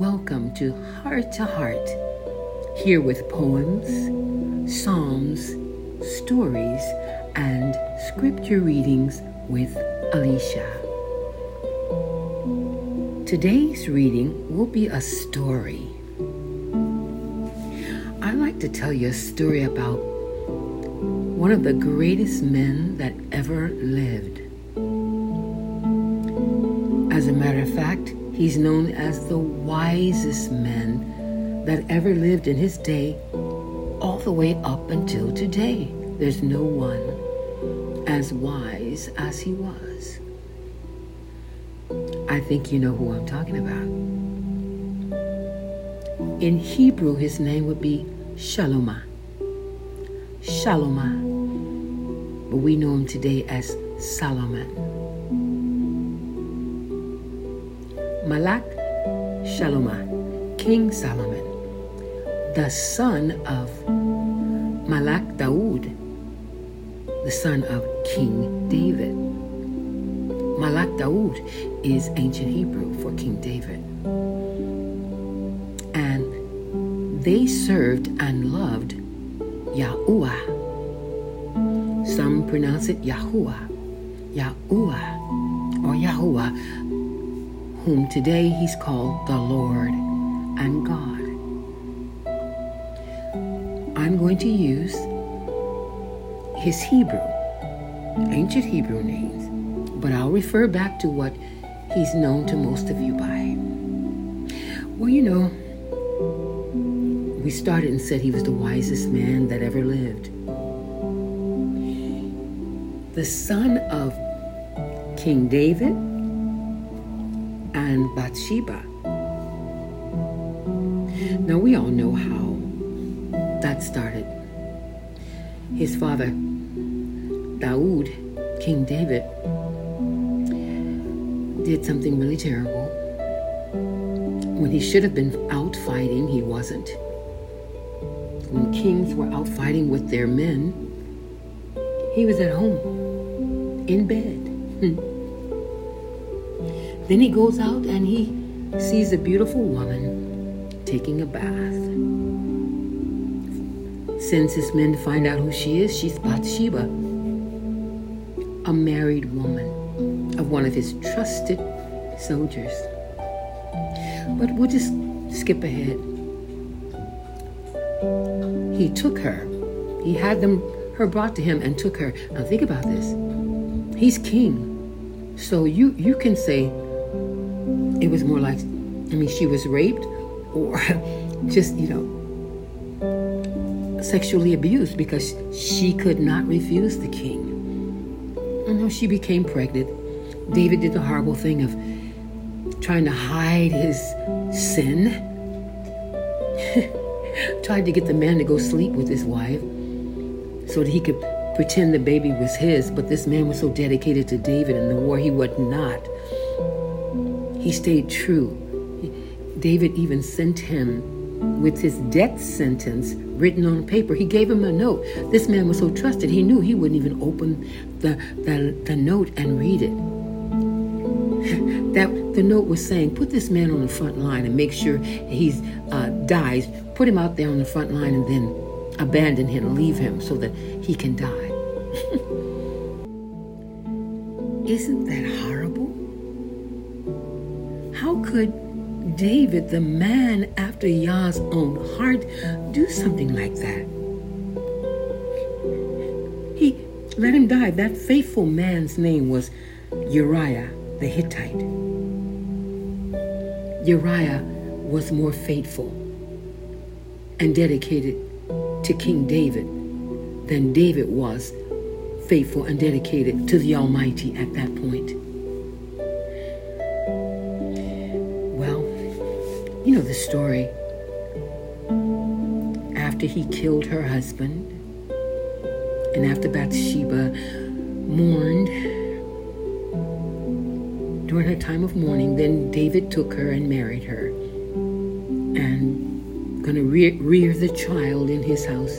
welcome to Heart to Heart, here with poems, psalms, stories, and scripture readings with Alicia. Today's reading will be a story. I'd like to tell you a story about one of the greatest men that ever lived. As a matter of fact, he's known as the wisest man that ever lived in his day, all the way up until today. There's no one as wise as he was. I think you know who I'm talking about. In Hebrew, his name would be Shalomah. Shalomah. But we know him today as Solomon. King Solomon, the son of Malak Daud, the son of King David. Malak Daud is ancient Hebrew for King David. And they served and loved Yahuwah. Some pronounce it Yahuwah, Yahuwah, or Yahuwah, whom today he's called the Lord and God. I'm going to use his Hebrew, ancient Hebrew names, but I'll refer back to what he's known to most of you by. Well, you know, we started and said he was the wisest man that ever lived. The son of King David and Bathsheba. Now, we all know how that started. His father, Daoud, King David, did something really terrible. When he should have been out fighting, he wasn't. When kings were out fighting with their men, he was at home, in bed. then he goes out and he sees a beautiful woman taking a bath. Sends his men to find out who she is. She's Bathsheba, a married woman of one of his trusted soldiers. But we'll just skip ahead. He took her. He had them her brought to him and took her. Now think about this. He's king. So you you can say it was more like I mean she was raped or just, you know, sexually abused because she could not refuse the king. And how she became pregnant. David did the horrible thing of trying to hide his sin. Tried to get the man to go sleep with his wife so that he could pretend the baby was his, but this man was so dedicated to David and the war, he would not. He stayed true. David even sent him with his death sentence written on paper. He gave him a note. This man was so trusted, he knew he wouldn't even open the, the, the note and read it. that the note was saying, put this man on the front line and make sure he uh, dies. Put him out there on the front line and then abandon him, leave him so that he can die. Isn't that horrible? How could David, the man after Yah's own heart, do something like that? He let him die. That faithful man's name was Uriah the Hittite. Uriah was more faithful and dedicated to King David than David was faithful and dedicated to the Almighty at that point. You know the story. After he killed her husband, and after Bathsheba mourned during her time of mourning, then David took her and married her, and gonna rear, rear the child in his house.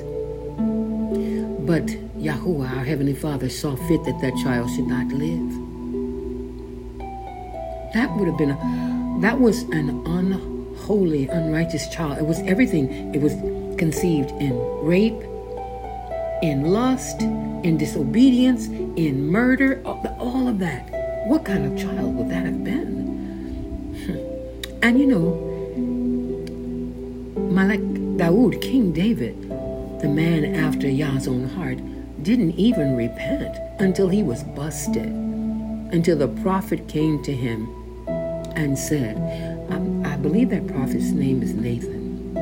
But Yahuwah, our Heavenly Father, saw fit that that child should not live. That would have been a, that was an holy, unrighteous child. It was everything. It was conceived in rape, in lust, in disobedience, in murder, all of that. What kind of child would that have been? Hmm. And you know, Malek Dawood, King David, the man after Yah's own heart, didn't even repent until he was busted, until the prophet came to him and said, I, I believe that prophet's name is Nathan,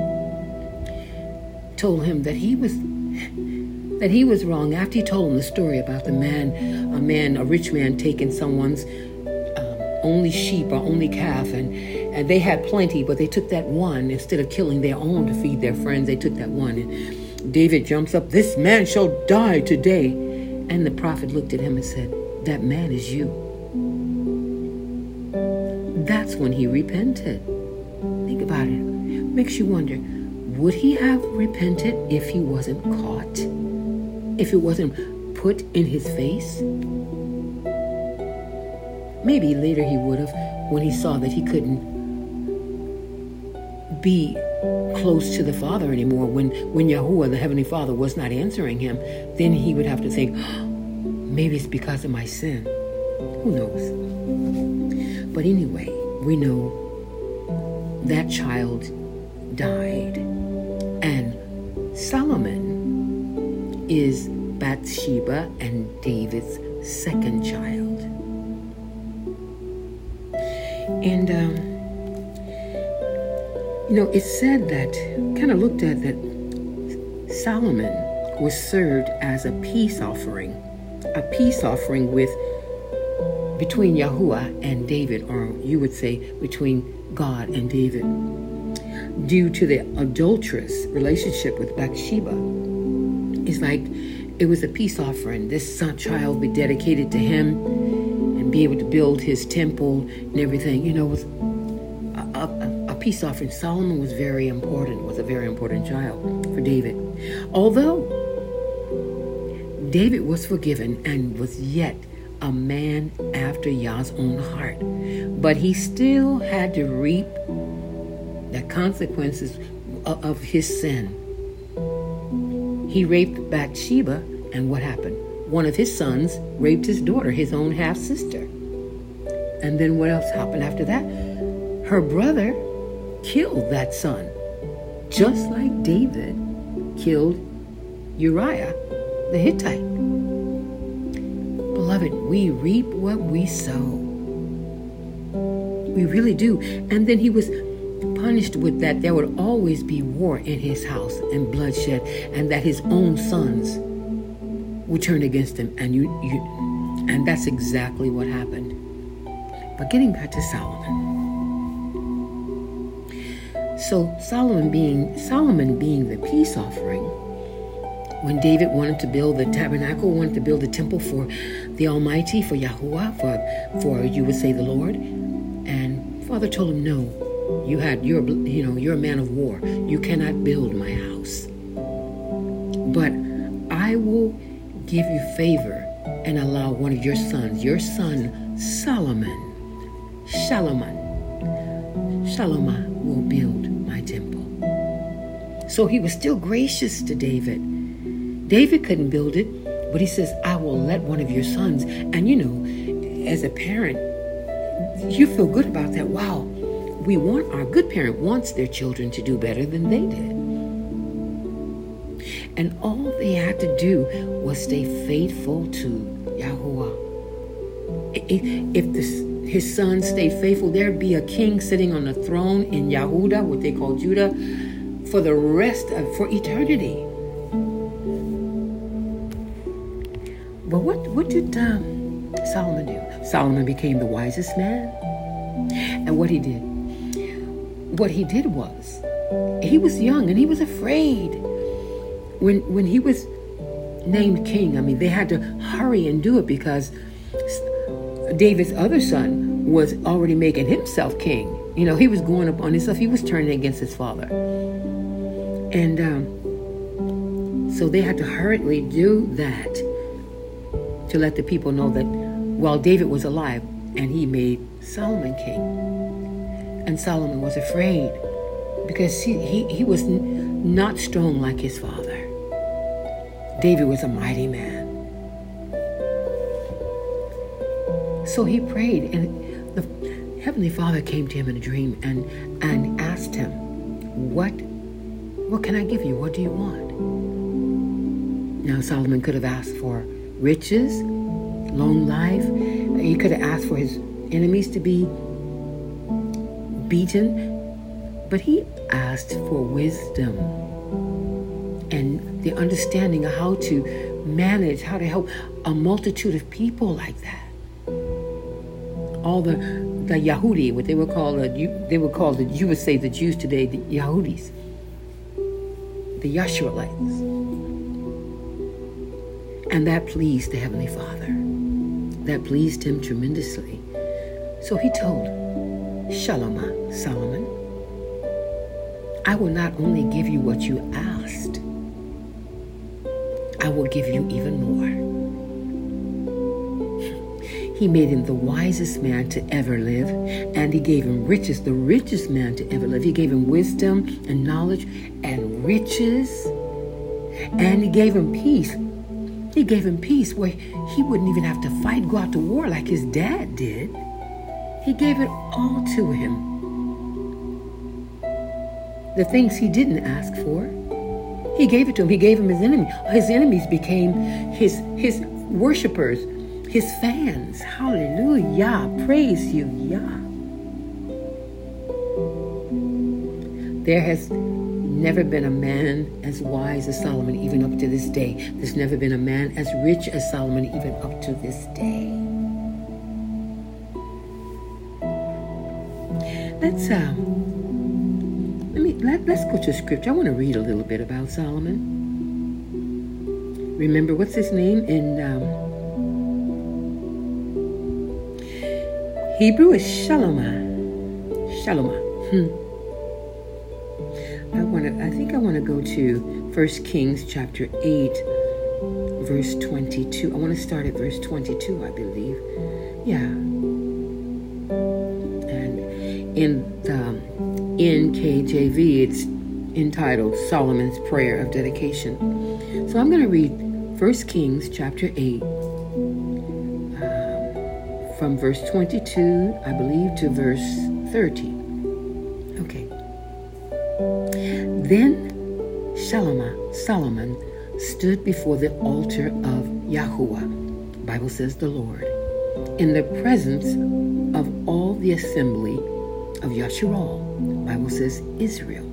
told him that he was that he was wrong after he told him the story about the man, a man, a rich man taking someone's um, only sheep or only calf, and and they had plenty, but they took that one instead of killing their own to feed their friends. They took that one, and David jumps up. This man shall die today, and the prophet looked at him and said, "That man is you." When he repented. Think about it. Makes you wonder would he have repented if he wasn't caught? If it wasn't put in his face? Maybe later he would have when he saw that he couldn't be close to the Father anymore. When, when Yahuwah, the Heavenly Father, was not answering him, then he would have to think, maybe it's because of my sin. Who knows? But anyway, we know that child died. And Solomon is Bathsheba and David's second child. And, um, you know, it said that, kind of looked at that Solomon was served as a peace offering, a peace offering with between Yahuwah and David, or you would say between God and David, due to the adulterous relationship with Bathsheba. It's like it was a peace offering. This son child be dedicated to him and be able to build his temple and everything. You know, was a, a, a peace offering. Solomon was very important, was a very important child for David. Although David was forgiven and was yet a man after Yah's own heart. But he still had to reap the consequences of his sin. He raped Bathsheba, and what happened? One of his sons raped his daughter, his own half sister. And then what else happened after that? Her brother killed that son, just like David killed Uriah the Hittite. Beloved, we reap what we sow. We really do. And then he was punished with that there would always be war in his house and bloodshed, and that his own sons would turn against him. And you, you and that's exactly what happened. But getting back to Solomon. So Solomon being Solomon being the peace offering when David wanted to build the tabernacle, wanted to build the temple for the Almighty, for Yahuwah, for, for you would say the Lord. And Father told him, No, you had you're you know, you're a man of war. You cannot build my house. But I will give you favor and allow one of your sons, your son Solomon, Solomon, Solomon will build my temple. So he was still gracious to David David couldn't build it, but he says, I will let one of your sons. And you know, as a parent, you feel good about that. Wow, we want our good parent wants their children to do better than they did. And all they had to do was stay faithful to Yahuwah. If the, his son stayed faithful, there'd be a king sitting on the throne in Yahuda, what they call Judah, for the rest of for eternity. Did um, Solomon do? Solomon became the wisest man. And what he did, what he did was, he was young and he was afraid. When, when he was named king, I mean, they had to hurry and do it because David's other son was already making himself king. You know, he was going upon himself, he was turning against his father. And um, so they had to hurriedly do that to let the people know that while David was alive and he made Solomon king. And Solomon was afraid because he, he, he was n- not strong like his father. David was a mighty man. So he prayed, and the Heavenly Father came to him in a dream and, and asked him, What what can I give you? What do you want? Now Solomon could have asked for riches, long life. He could have asked for his enemies to be beaten, but he asked for wisdom and the understanding of how to manage, how to help a multitude of people like that. All the the Yahudi, what they were called, they were called, you would say the Jews today, the Yahudis, the Yahshua-lites. And that pleased the Heavenly Father. That pleased him tremendously. So he told Shalom, Solomon, I will not only give you what you asked, I will give you even more. He made him the wisest man to ever live, and he gave him riches, the richest man to ever live. He gave him wisdom and knowledge and riches, and he gave him peace. He gave him peace where he wouldn't even have to fight, go out to war like his dad did. He gave it all to him. The things he didn't ask for, he gave it to him. He gave him his enemy. His enemies became his his worshipers his fans. Hallelujah. Praise you, Yah. There has never been a man as wise as Solomon, even up to this day. There's never been a man as rich as Solomon, even up to this day. Let's um, let me let, let's go to scripture. I want to read a little bit about Solomon. Remember what's his name in um, Hebrew is Shalomah. Shalomah. Hmm. I want to. I think I want to go to First Kings chapter eight, verse twenty-two. I want to start at verse twenty-two. I believe. Yeah. And in the NKJV, it's entitled Solomon's Prayer of Dedication. So I'm going to read First Kings chapter eight um, from verse 22, I believe, to verse 30. Then Shalomah, Solomon stood before the altar of Yahuwah, Bible says the Lord, in the presence of all the assembly of Yasharal, Bible says Israel,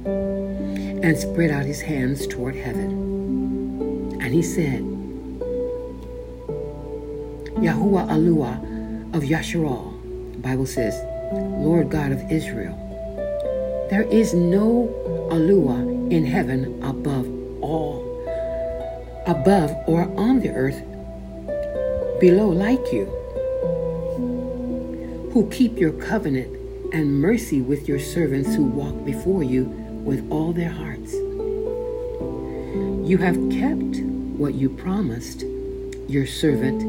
and spread out his hands toward heaven. And he said, Yahuwah Aluah, of Yasharal. Bible says, Lord God of Israel. There is no Alua in heaven above all, above or on the earth below like you, who keep your covenant and mercy with your servants who walk before you with all their hearts. You have kept what you promised your servant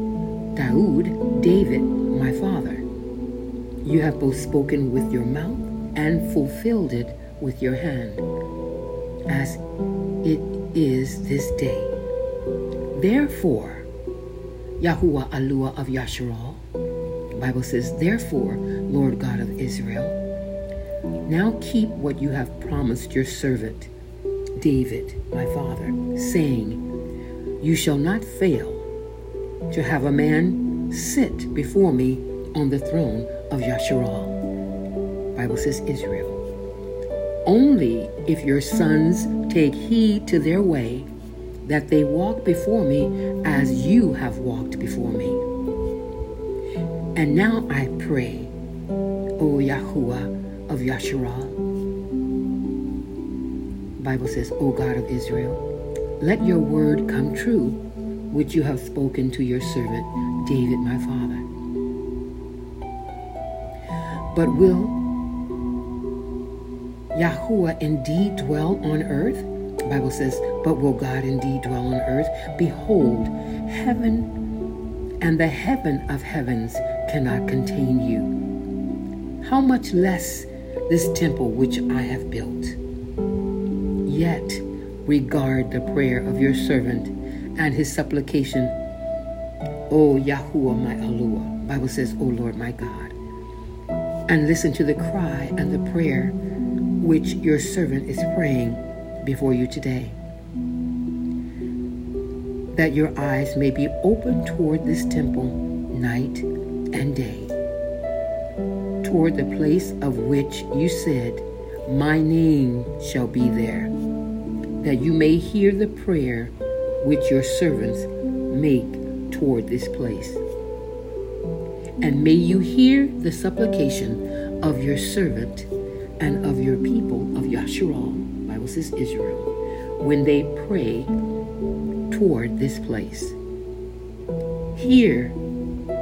Daoud, David, my father. You have both spoken with your mouth and fulfilled it with your hand, as it is this day. Therefore, Yahuwah Alua of Yasharal, the Bible says, Therefore, Lord God of Israel, now keep what you have promised your servant, David, my father, saying, You shall not fail to have a man sit before me on the throne of Yasharal. Bible says Israel. Only if your sons take heed to their way, that they walk before me as you have walked before me. And now I pray, O Yahuwah of Yasharal. Bible says, O God of Israel, let your word come true which you have spoken to your servant David my father. But will Yahuwah indeed dwell on earth? The Bible says, but will God indeed dwell on earth? Behold, heaven and the heaven of heavens cannot contain you. How much less this temple which I have built? yet regard the prayer of your servant and his supplication. O Yahuwah my Alua, Bible says, O Lord my God, and listen to the cry and the prayer which your servant is praying before you today. That your eyes may be open toward this temple night and day, toward the place of which you said, My name shall be there, that you may hear the prayer which your servants make toward this place. And may you hear the supplication of your servant and of your people of Yasharal, Bible says Israel, when they pray toward this place. Here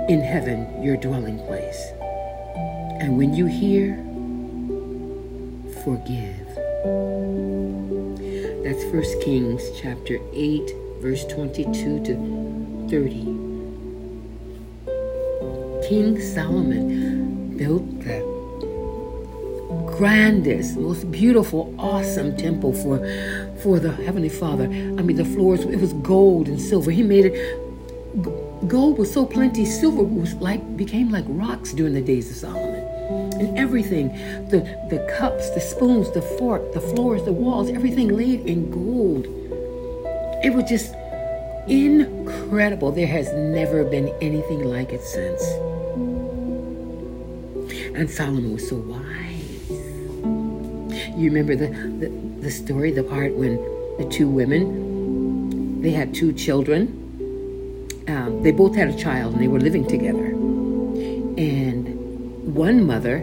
in heaven, your dwelling place. And when you hear, forgive. That's 1 Kings chapter 8, verse 22 to 30. King Solomon built the grandest, most beautiful, awesome temple for for the Heavenly Father. I mean, the floors, it was gold and silver. He made it, gold was so plenty, silver was like, became like rocks during the days of Solomon. And everything, the, the cups, the spoons, the fork, the floors, the walls, everything laid in gold. It was just incredible. There has never been anything like it since. And Solomon was so wise. You remember the, the, the story, the part when the two women, they had two children. Um, they both had a child and they were living together. And one mother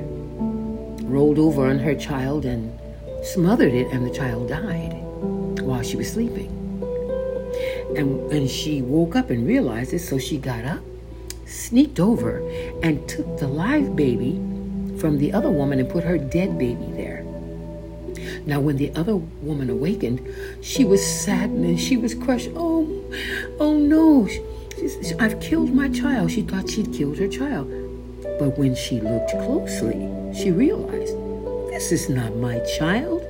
rolled over on her child and smothered it, and the child died while she was sleeping. And, and she woke up and realized it, so she got up, sneaked over, and took the live baby from the other woman and put her dead baby there. Now, when the other woman awakened, she was saddened and she was crushed. Oh, oh no, I've killed my child. She thought she'd killed her child. But when she looked closely, she realized this is not my child.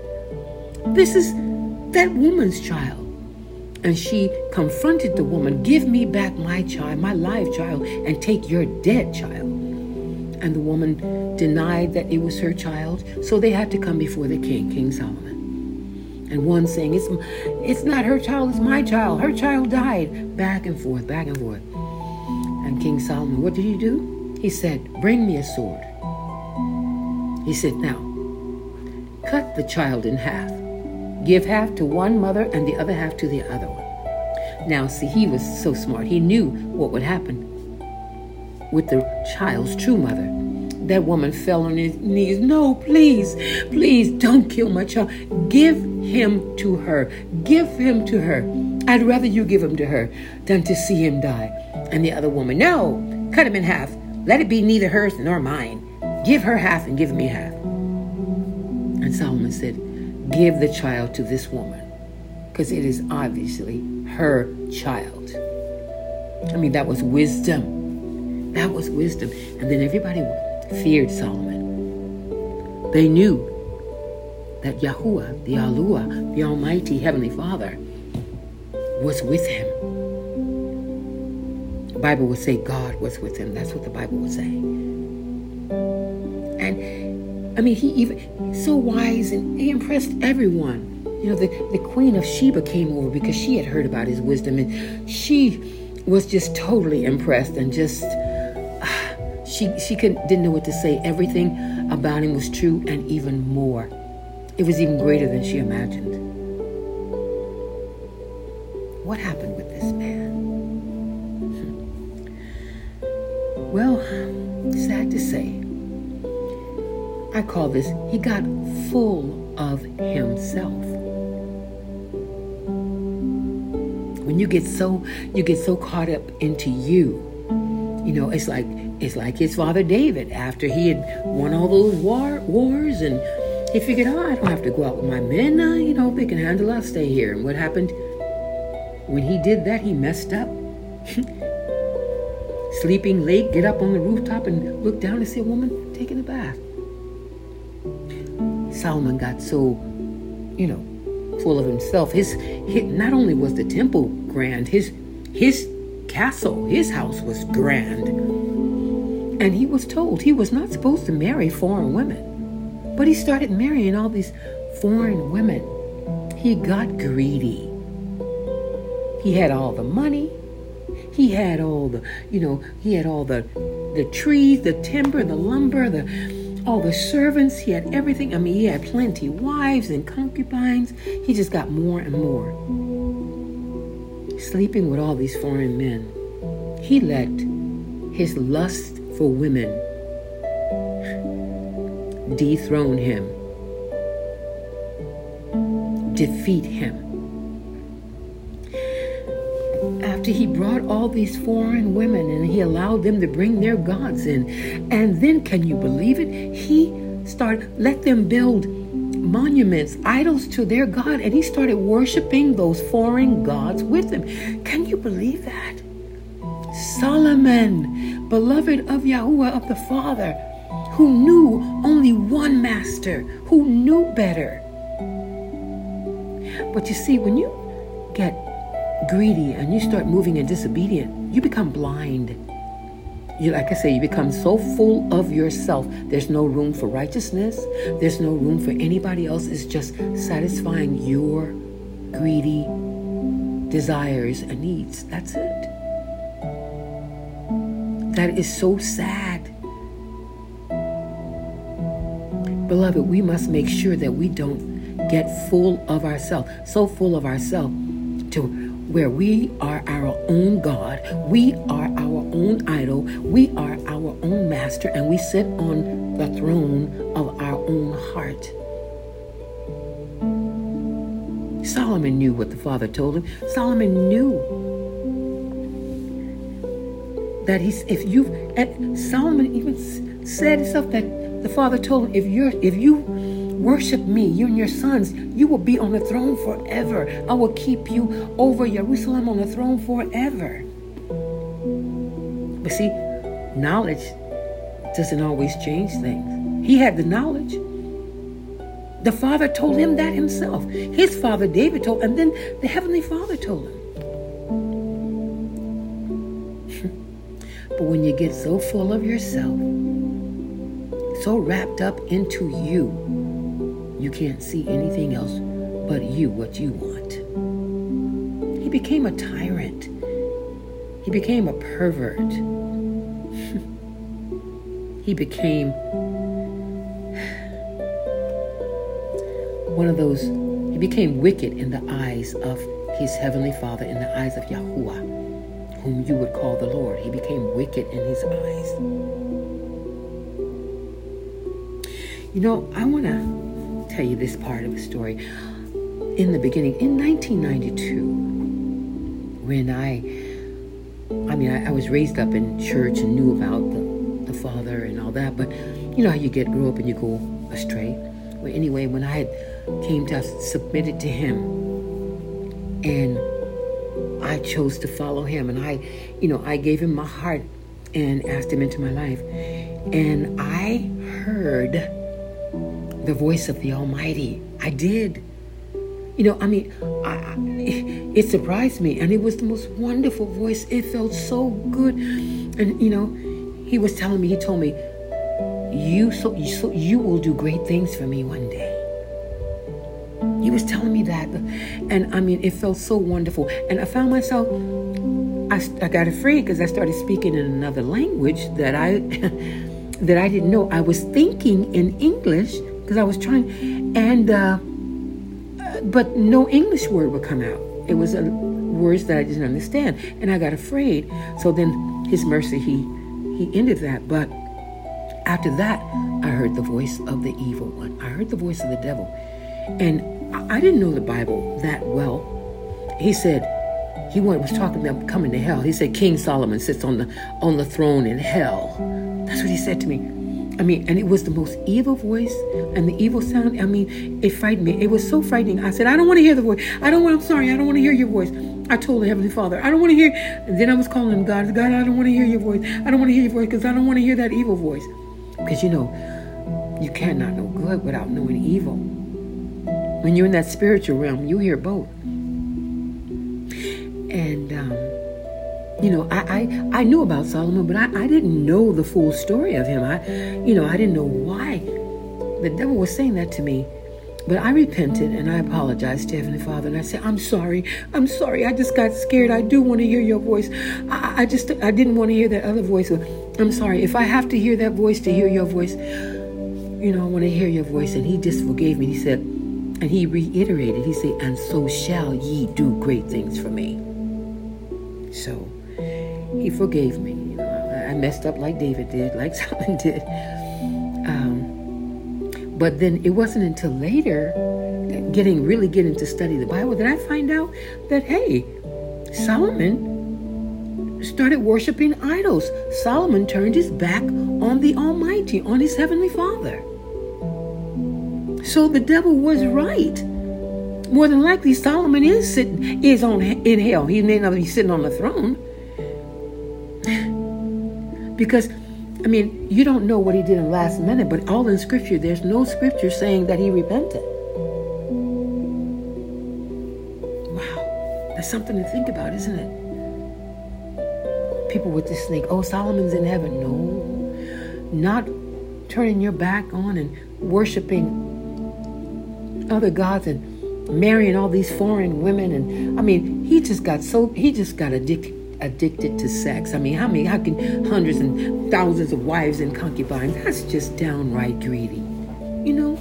This is that woman's child. And she confronted the woman, Give me back my child, my live child, and take your dead child. And the woman denied that it was her child, so they had to come before the king, King Solomon. And one saying, It's, it's not her child, it's my child. Her child died. Back and forth, back and forth. And King Solomon, what did he do? He said, Bring me a sword. He said, Now, cut the child in half. Give half to one mother and the other half to the other one. Now, see, he was so smart. He knew what would happen with the child's true mother. That woman fell on his knees. No, please, please don't kill my child. Give him to her. Give him to her. I'd rather you give him to her than to see him die. And the other woman, no, cut him in half. Let it be neither hers nor mine. Give her half and give me half. And Solomon said, Give the child to this woman because it is obviously her child. I mean, that was wisdom. That was wisdom. And then everybody feared Solomon. They knew that Yahuwah, the Alua, the Almighty Heavenly Father, was with him. The Bible would say God was with him. That's what the Bible would say. And I mean, he even so wise and he impressed everyone. You know, the, the Queen of Sheba came over because she had heard about his wisdom and she was just totally impressed and just she she could, didn't know what to say. Everything about him was true and even more. It was even greater than she imagined. What happened with this man? Hmm. Well, sad to say, I call this he got full of himself. When you get so you get so caught up into you, you know, it's like it's like his father David after he had won all those war, wars and he figured, oh, I don't have to go out with my men. Uh, you know, they can handle. I'll stay here. And what happened? When he did that, he messed up. Sleeping late, get up on the rooftop and look down and see a woman taking a bath. Solomon got so, you know, full of himself. His, his not only was the temple grand, his his castle, his house was grand. And he was told he was not supposed to marry foreign women. But he started marrying all these foreign women. He got greedy. He had all the money. He had all the, you know, he had all the the trees, the timber, the lumber, the all the servants. He had everything. I mean, he had plenty wives and concubines. He just got more and more. Sleeping with all these foreign men, he let his lust for women dethrone him, defeat him. After he brought all these foreign women and he allowed them to bring their gods in, and then can you believe it? He started let them build monuments, idols to their God, and he started worshiping those foreign gods with them. Can you believe that? Solomon, beloved of Yahuwah of the Father, who knew only one master, who knew better. But you see, when you get greedy and you start moving in disobedient, you become blind. You, like I say, you become so full of yourself. There's no room for righteousness. There's no room for anybody else. It's just satisfying your greedy desires and needs. That's it. That is so sad. Beloved, we must make sure that we don't get full of ourselves, so full of ourselves to where we are our own God, we are our own idol, we are our own master, and we sit on the throne of our own heart. Solomon knew what the Father told him. Solomon knew that he's if you've and Solomon even said himself that the father told him if you're if you worship me you and your sons you will be on the throne forever. I will keep you over jerusalem on the throne forever. But see knowledge doesn't always change things. He had the knowledge. The father told him that himself. His father david told and then the heavenly father told him But when you get so full of yourself, so wrapped up into you, you can't see anything else but you, what you want. He became a tyrant. He became a pervert. he became one of those, he became wicked in the eyes of his heavenly Father, in the eyes of Yahuwah whom you would call the Lord. He became wicked in his eyes. You know, I want to tell you this part of the story. In the beginning, in 1992, when I, I mean, I, I was raised up in church and knew about the, the Father and all that, but you know how you get grow up and you go astray. Well, anyway, when I had came to submit it to Him, and I chose to follow him and I, you know, I gave him my heart and asked him into my life. And I heard the voice of the Almighty. I did. You know, I mean, I, it surprised me, and it was the most wonderful voice. It felt so good, and you know, he was telling me. He told me, "You so you, so you will do great things for me one day." He was telling me that. And I mean, it felt so wonderful. And I found myself, I, I got afraid because I started speaking in another language that I, that I didn't know. I was thinking in English because I was trying, and, uh, but no English word would come out. It was a, words that I didn't understand. And I got afraid. So then his mercy, he, he ended that. But after that, I heard the voice of the evil one. I heard the voice of the devil. And I didn't know the Bible that well. He said he was talking about coming to hell. He said King Solomon sits on the on the throne in hell. That's what he said to me. I mean, and it was the most evil voice and the evil sound. I mean, it frightened me. It was so frightening. I said, I don't want to hear the voice. I don't want. I'm sorry. I don't want to hear your voice. I told the Heavenly Father, I don't want to hear. Then I was calling him God. God, I don't want to hear your voice. I don't want to hear your voice because I don't want to hear that evil voice. Because you know, you cannot know good without knowing evil. When you're in that spiritual realm, you hear both. And um, you know, I, I, I knew about Solomon, but I, I didn't know the full story of him. I, you know, I didn't know why the devil was saying that to me. But I repented and I apologized to Heavenly Father and I said, I'm sorry. I'm sorry. I just got scared. I do want to hear your voice. I, I just, I didn't want to hear that other voice. I'm sorry. If I have to hear that voice to hear your voice, you know, I want to hear your voice. And he just forgave me. He said, and he reiterated, he said, and so shall ye do great things for me. So he forgave me. I messed up like David did, like Solomon did. Um, but then it wasn't until later, getting really getting to study the Bible, that I find out that hey, Solomon started worshiping idols. Solomon turned his back on the Almighty, on his heavenly Father. So the devil was right. More than likely, Solomon is sitting is on in hell. He may not be sitting on the throne, because, I mean, you don't know what he did in the last minute, but all in Scripture, there's no Scripture saying that he repented. Wow, that's something to think about, isn't it? People would just think, oh, Solomon's in heaven. No, not turning your back on and worshiping other gods and marrying all these foreign women and i mean he just got so he just got addicted addicted to sex. I mean, how many, how can hundreds and thousands of wives and concubines? That's just downright greedy, you know?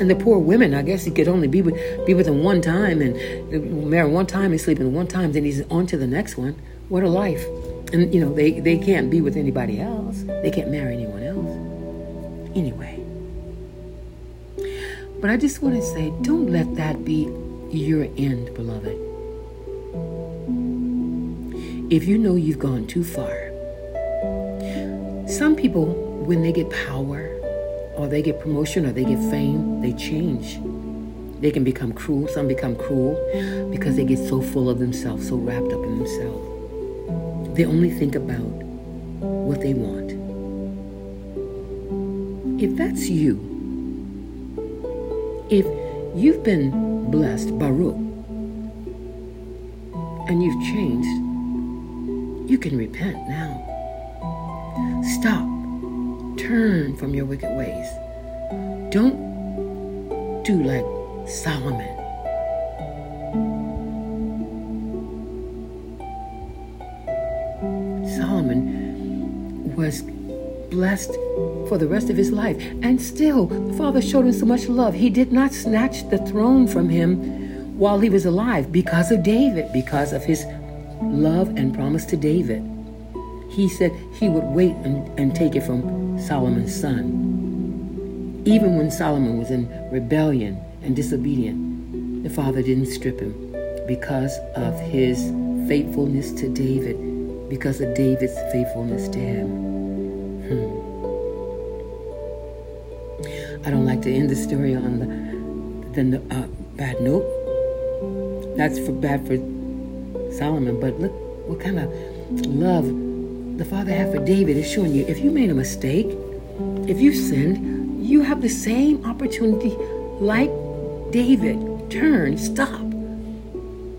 And the poor women, I guess he could only be with be with them one time and uh, marry one time and sleep with one time, then he's on to the next one. What a life. And you know, they, they can't be with anybody else. They can't marry anyone else. Anyway. But I just want to say, don't let that be your end, beloved if you know you've gone too far. Some people, when they get power, or they get promotion, or they get fame, they change. They can become cruel. Some become cruel because they get so full of themselves, so wrapped up in themselves. They only think about what they want. If that's you, if you've been blessed, Baruch, and you've changed, you can repent now. Stop. Turn from your wicked ways. Don't do like Solomon. Blessed for the rest of his life. And still, the Father showed him so much love. He did not snatch the throne from him while he was alive because of David, because of his love and promise to David. He said he would wait and, and take it from Solomon's son. Even when Solomon was in rebellion and disobedient, the father didn't strip him because of his faithfulness to David, because of David's faithfulness to him. Hmm. I don't like to end the story on the, the uh, bad note. That's for bad for Solomon, but look what kind of love the Father had for David is showing you. If you made a mistake, if you sinned, you have the same opportunity like David. Turn, stop,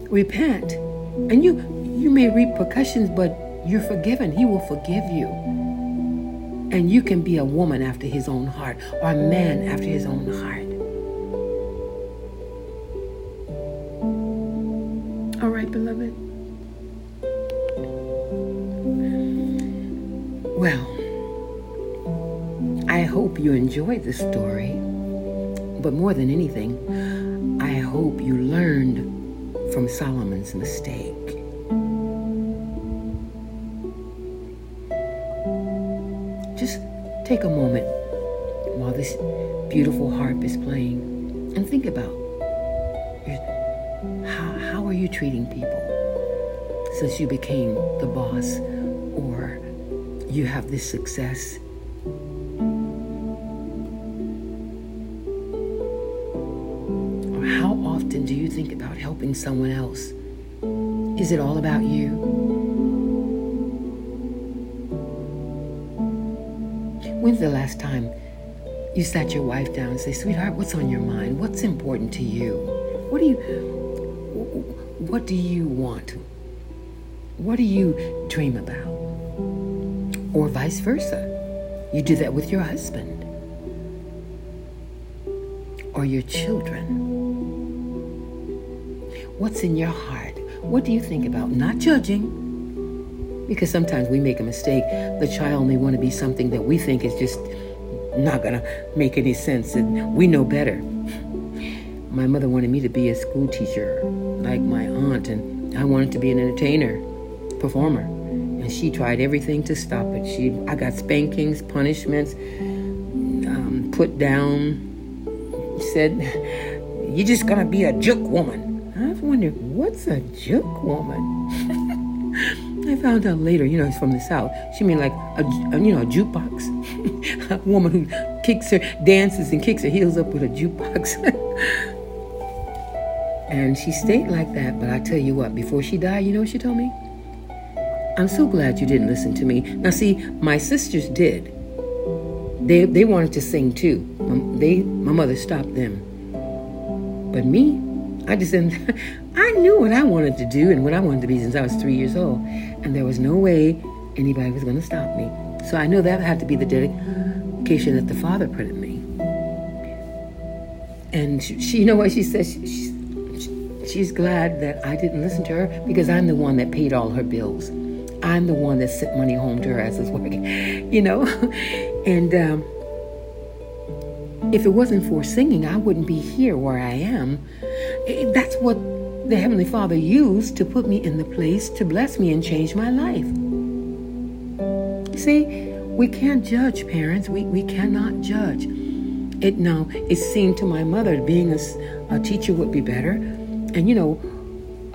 repent. And you you may repercussions, but you're forgiven. He will forgive you. And you can be a woman after his own heart or a man after his own heart. All right, beloved. Well, I hope you enjoyed the story, but more than anything, I hope you learned from Solomon's mistake. Just take a moment while this beautiful harp is playing and think about how, how are you treating people since you became the boss or you have this success. Or how often do you think about helping someone else? Is it all about you? The last time you sat your wife down and say, sweetheart, what's on your mind? What's important to you? What do you what do you want? What do you dream about? Or vice versa. You do that with your husband or your children. What's in your heart? What do you think about? Not judging, because sometimes we make a mistake. The child may want to be something that we think is just not going to make any sense, and we know better. My mother wanted me to be a school teacher, like my aunt, and I wanted to be an entertainer, performer. And she tried everything to stop it. She, I got spankings, punishments, um, put down. Said, "You're just gonna be a joke woman." I was wondering, what's a joke woman? I found out later, you know, he's from the South. She mean like a, a you know, a jukebox. a woman who kicks her, dances and kicks her heels up with a jukebox. and she stayed like that, but I tell you what, before she died, you know what she told me? I'm so glad you didn't listen to me. Now see, my sisters did. They they wanted to sing too. They my mother stopped them. But me, I just didn't. I knew what I wanted to do and what I wanted to be since I was three years old, and there was no way anybody was going to stop me. So I know that had to be the dedication that the Father put in me. And she, you know what she says? She, she, she's glad that I didn't listen to her because I'm the one that paid all her bills. I'm the one that sent money home to her as was working, you know. and um, if it wasn't for singing, I wouldn't be here where I am that's what the Heavenly Father used to put me in the place to bless me and change my life. See, we can't judge parents. We, we cannot judge. It now it seemed to my mother being a, a teacher would be better, and you know,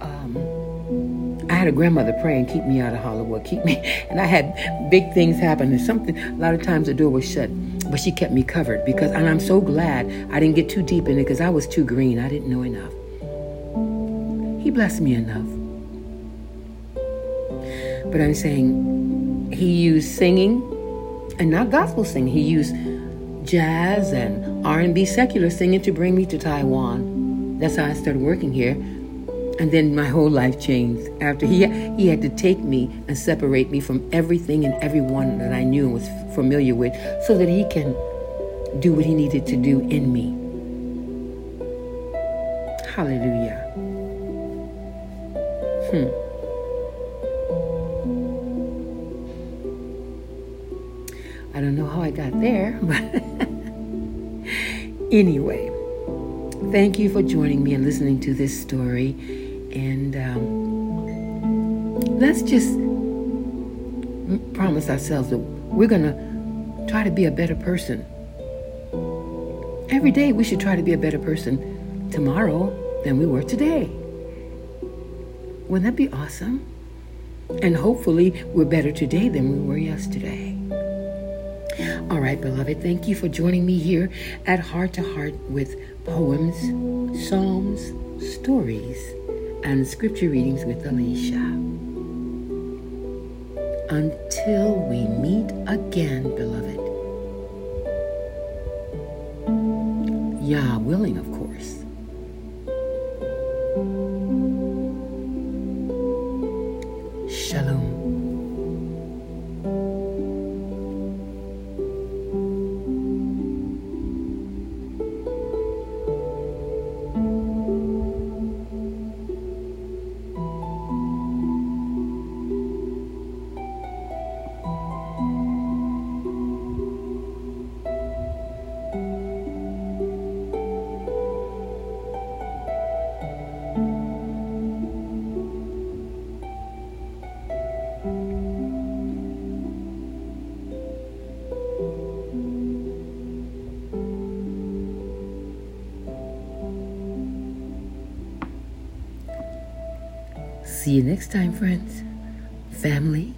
um, I had a grandmother praying, keep me out of Hollywood, keep me, and I had big things happen, and something. A lot of times the door was shut, but she kept me covered because, and I'm so glad I didn't get too deep in it because I was too green. I didn't know enough. Blessed me enough. But I'm saying he used singing and not gospel singing. He used jazz and R&B secular singing to bring me to Taiwan. That's how I started working here. And then my whole life changed after he he had to take me and separate me from everything and everyone that I knew and was familiar with so that he can do what he needed to do in me. Hallelujah. Hmm. I don't know how I got there, but anyway, thank you for joining me and listening to this story. And um, let's just promise ourselves that we're going to try to be a better person. Every day, we should try to be a better person tomorrow than we were today. Wouldn't that be awesome? And hopefully, we're better today than we were yesterday. All right, beloved, thank you for joining me here at Heart to Heart with poems, psalms, stories, and scripture readings with Alicia. Until we meet again, beloved. Yah willing, of course. Next time, friends, family,